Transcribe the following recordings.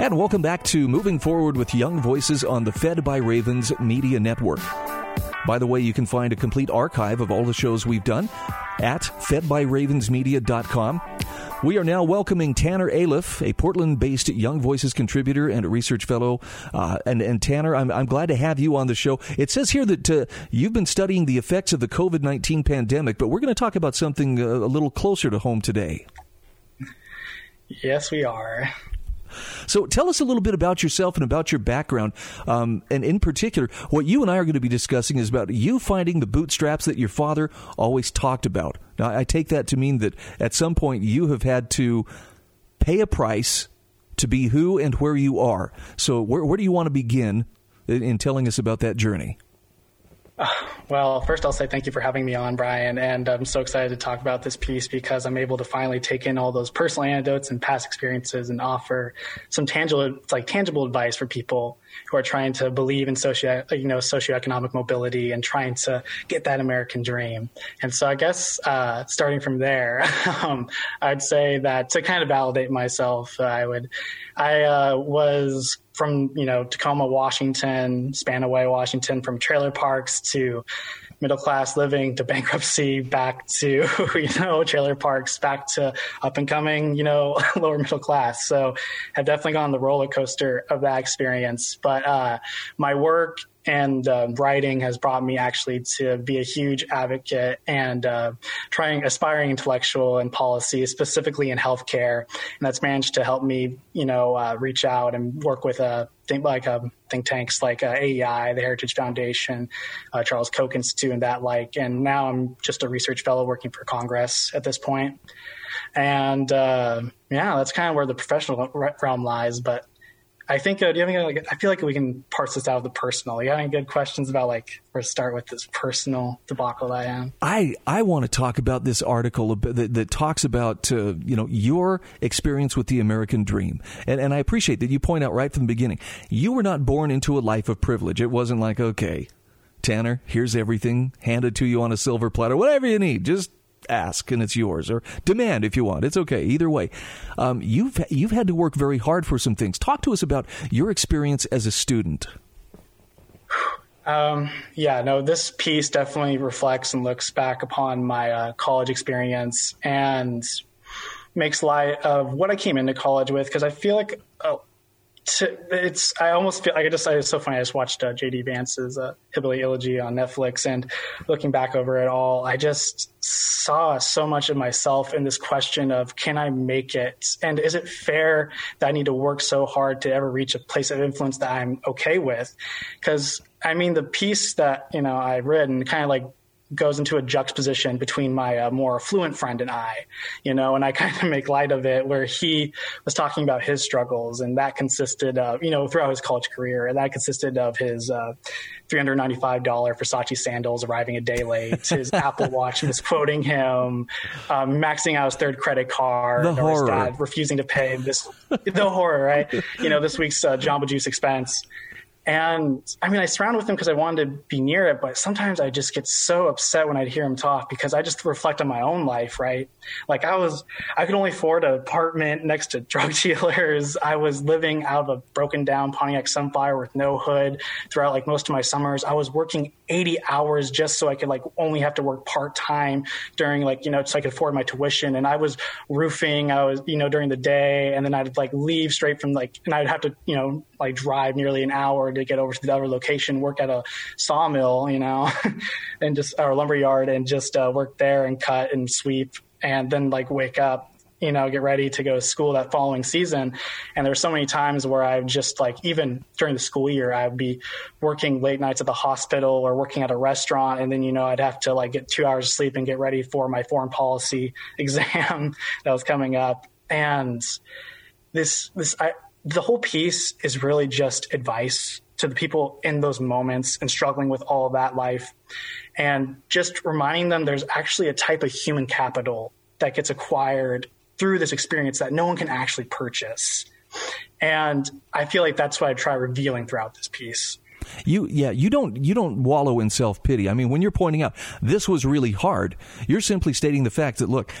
And welcome back to Moving Forward with Young Voices on the Fed by Ravens Media Network. By the way, you can find a complete archive of all the shows we've done at fedbyravensmedia.com. We are now welcoming Tanner Aliff, a Portland based Young Voices contributor and a research fellow. Uh, and, and Tanner, I'm, I'm glad to have you on the show. It says here that uh, you've been studying the effects of the COVID 19 pandemic, but we're going to talk about something uh, a little closer to home today. Yes, we are. So tell us a little bit about yourself and about your background. Um, and in particular, what you and I are going to be discussing is about you finding the bootstraps that your father always talked about. Now, I take that to mean that at some point you have had to pay a price to be who and where you are. So where, where do you want to begin in, in telling us about that journey? Well, first I'll say thank you for having me on, Brian. And I'm so excited to talk about this piece because I'm able to finally take in all those personal anecdotes and past experiences and offer some tangible, like tangible advice for people who are trying to believe in socio, you know, socioeconomic mobility and trying to get that American dream. And so I guess uh, starting from there, um, I'd say that to kind of validate myself, uh, I would, I uh, was from you know Tacoma, Washington, Spanaway, Washington, from trailer parks to middle class living to bankruptcy back to you know trailer parks back to up and coming you know lower middle class. So have definitely gone on the roller coaster of that experience. But uh, my work and uh, writing has brought me actually to be a huge advocate and uh, trying aspiring intellectual in policy, specifically in healthcare, and that's managed to help me, you know, uh, reach out and work with a uh, think like um, think tanks like uh, AEI, the Heritage Foundation, uh, Charles Koch Institute, and that like. And now I'm just a research fellow working for Congress at this point. And yeah, that's kind of where the professional realm lies. But I think, uh, do you have any, like, I feel like we can parse this out of the personal. You have any good questions about, like, where to start with this personal debacle that I am? I, I want to talk about this article that, that talks about, uh, you know, your experience with the American dream. And, and I appreciate that you point out right from the beginning, you were not born into a life of privilege. It wasn't like, okay, Tanner, here's everything handed to you on a silver platter, whatever you need. Just ask and it's yours, or demand if you want. It's okay. Either way, um, you've you've had to work very hard for some things. Talk to us about your experience as a student. Um, yeah, no, this piece definitely reflects and looks back upon my uh, college experience and makes light of what I came into college with because I feel like oh, to, it's I almost feel like I just it's so funny. I just watched uh, JD Vance's uh, Hillbilly Elegy on Netflix, and looking back over it all, I just saw so much of myself in this question of can I make it, and is it fair that I need to work so hard to ever reach a place of influence that I'm okay with? Because I mean, the piece that you know I read and kind of like goes into a juxtaposition between my uh, more affluent friend and I, you know, and I kind of make light of it where he was talking about his struggles and that consisted of, you know, throughout his college career and that consisted of his uh, $395 Versace sandals arriving a day late, his Apple Watch misquoting him, um, maxing out his third credit card, the horror. dad refusing to pay this, the horror, right? You know, this week's uh, Jamba Juice expense. And I mean, I surrounded with him because I wanted to be near it, but sometimes I just get so upset when I'd hear him talk because I just reflect on my own life, right? Like I was, I could only afford an apartment next to drug dealers. I was living out of a broken down Pontiac Sunfire with no hood throughout like most of my summers. I was working 80 hours just so I could like only have to work part time during like, you know, so I could afford my tuition. And I was roofing, I was, you know, during the day and then I'd like leave straight from like, and I'd have to, you know, like drive nearly an hour to get over to the other location, work at a sawmill, you know, and just or lumber yard and just uh, work there and cut and sweep and then like wake up you know, get ready to go to school that following season. And there's so many times where I've just like, even during the school year, I'd be working late nights at the hospital or working at a restaurant. And then, you know, I'd have to like get two hours of sleep and get ready for my foreign policy exam that was coming up. And this, this, I, the whole piece is really just advice to the people in those moments and struggling with all that life and just reminding them there's actually a type of human capital that gets acquired through this experience that no one can actually purchase and i feel like that's what i try revealing throughout this piece You yeah, you don't you don't wallow in self-pity. I mean, when you're pointing out this was really hard, you're simply stating the fact that look,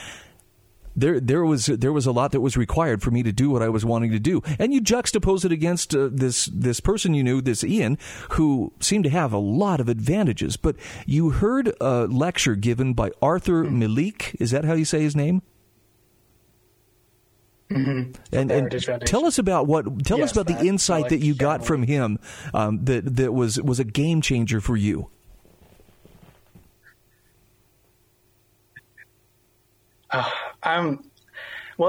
there there was there was a lot that was required for me to do what I was wanting to do, and you juxtapose it against uh, this this person you knew, this Ian, who seemed to have a lot of advantages. But you heard a lecture given by Arthur Malik. Is that how you say his name? Mm-hmm. And, and tell us about what tell yes, us about the insight like that you got from him um, that that was was a game changer for you. Uh, Well.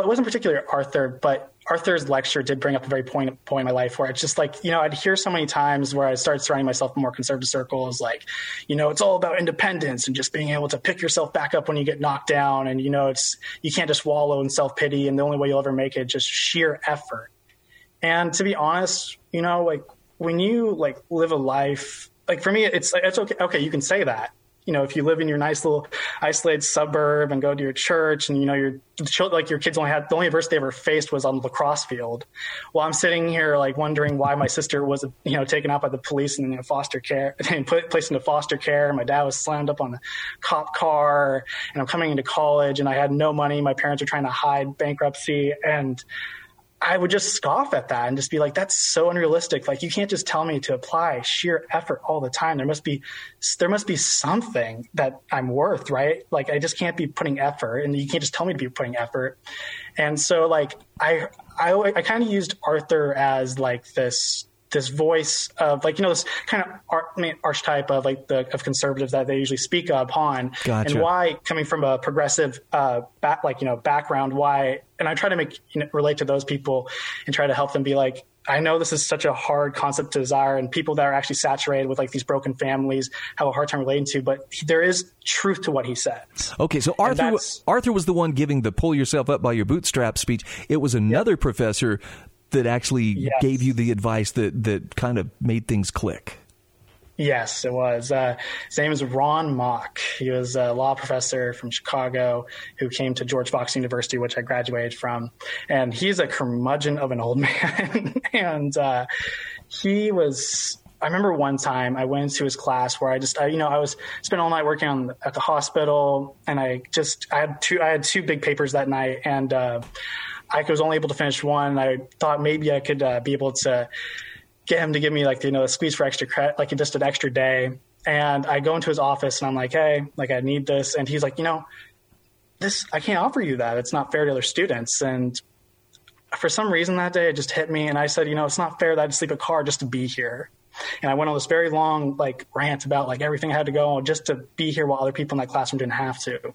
It wasn't particularly Arthur, but Arthur's lecture did bring up a very point point in my life where it's just like you know I'd hear so many times where I started surrounding myself in more conservative circles, like you know it's all about independence and just being able to pick yourself back up when you get knocked down, and you know it's you can't just wallow in self pity, and the only way you'll ever make it just sheer effort. And to be honest, you know, like when you like live a life, like for me, it's it's okay. Okay, you can say that, you know, if you live in your nice little isolated suburb and go to your church and, you know, your like your kids only had the only adversity they ever faced was on the lacrosse field. While I'm sitting here like wondering why my sister was, you know, taken out by the police and you know, foster care and put placed into foster care. My dad was slammed up on the cop car and I'm coming into college and I had no money. My parents are trying to hide bankruptcy and, I would just scoff at that and just be like, that's so unrealistic. Like you can't just tell me to apply sheer effort all the time. There must be, there must be something that I'm worth, right? Like I just can't be putting effort and you can't just tell me to be putting effort. And so like I, I, I kind of used Arthur as like this this voice of like you know this kind of ar- I mean, archetype of like the of conservatives that they usually speak upon gotcha. and why coming from a progressive uh back like you know background why and I try to make you know, relate to those people and try to help them be like I know this is such a hard concept to desire, and people that are actually saturated with like these broken families have a hard time relating to. But there is truth to what he said. Okay, so Arthur Arthur was the one giving the "pull yourself up by your bootstraps" speech. It was another yep. professor that actually yes. gave you the advice that that kind of made things click. Yes, it was. Uh, his name is Ron Mock. He was a law professor from Chicago who came to George Fox University, which I graduated from. And he's a curmudgeon of an old man. and uh, he was I remember one time I went into his class where I just, I, you know, I was spent all night working on at the hospital, and I just, I had two, I had two big papers that night, and uh, I was only able to finish one. I thought maybe I could uh, be able to get him to give me like you know a squeeze for extra credit, like just an extra day. And I go into his office and I'm like, hey, like I need this, and he's like, you know, this I can't offer you that. It's not fair to other students. And for some reason that day, it just hit me, and I said, you know, it's not fair that I had to sleep a car just to be here. And I went on this very long like rant about like everything I had to go on just to be here while other people in that classroom didn't have to.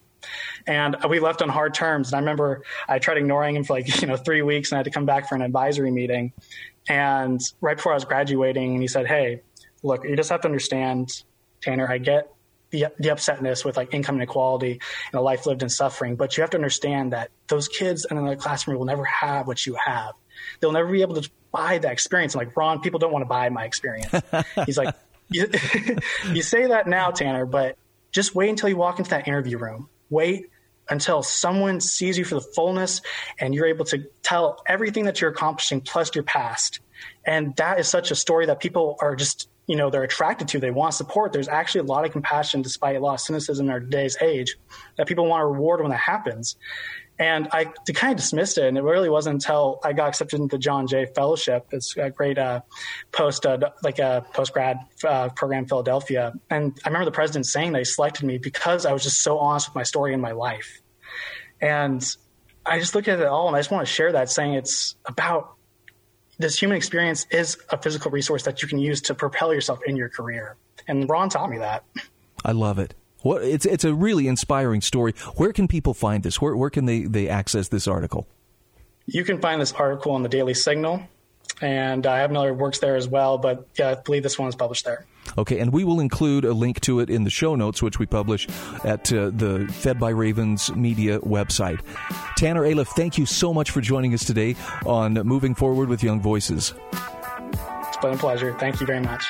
And we left on hard terms. And I remember I tried ignoring him for like, you know, three weeks and I had to come back for an advisory meeting. And right before I was graduating, he said, Hey, look, you just have to understand, Tanner, I get the, the upsetness with like income inequality and a life lived in suffering, but you have to understand that those kids in the classroom will never have what you have. They'll never be able to buy that experience. I'm like, Ron, people don't want to buy my experience. He's like, you, you say that now, Tanner, but just wait until you walk into that interview room wait until someone sees you for the fullness and you're able to tell everything that you're accomplishing plus your past. And that is such a story that people are just, you know, they're attracted to. They want support. There's actually a lot of compassion despite a lot of cynicism in our today's age that people want to reward when that happens. And I kind of dismissed it. And it really wasn't until I got accepted into the John Jay Fellowship. It's a great uh, post, uh, like a post grad uh, program in Philadelphia. And I remember the president saying that he selected me because I was just so honest with my story and my life. And I just look at it all and I just want to share that saying it's about this human experience is a physical resource that you can use to propel yourself in your career. And Ron taught me that. I love it. What it's it's a really inspiring story. Where can people find this? Where where can they they access this article? You can find this article on the Daily Signal, and I have another works there as well. But yeah, I believe this one is published there. Okay, and we will include a link to it in the show notes, which we publish at uh, the Fed by Ravens media website. Tanner Aliff, thank you so much for joining us today on Moving Forward with Young Voices. It's been a pleasure. Thank you very much.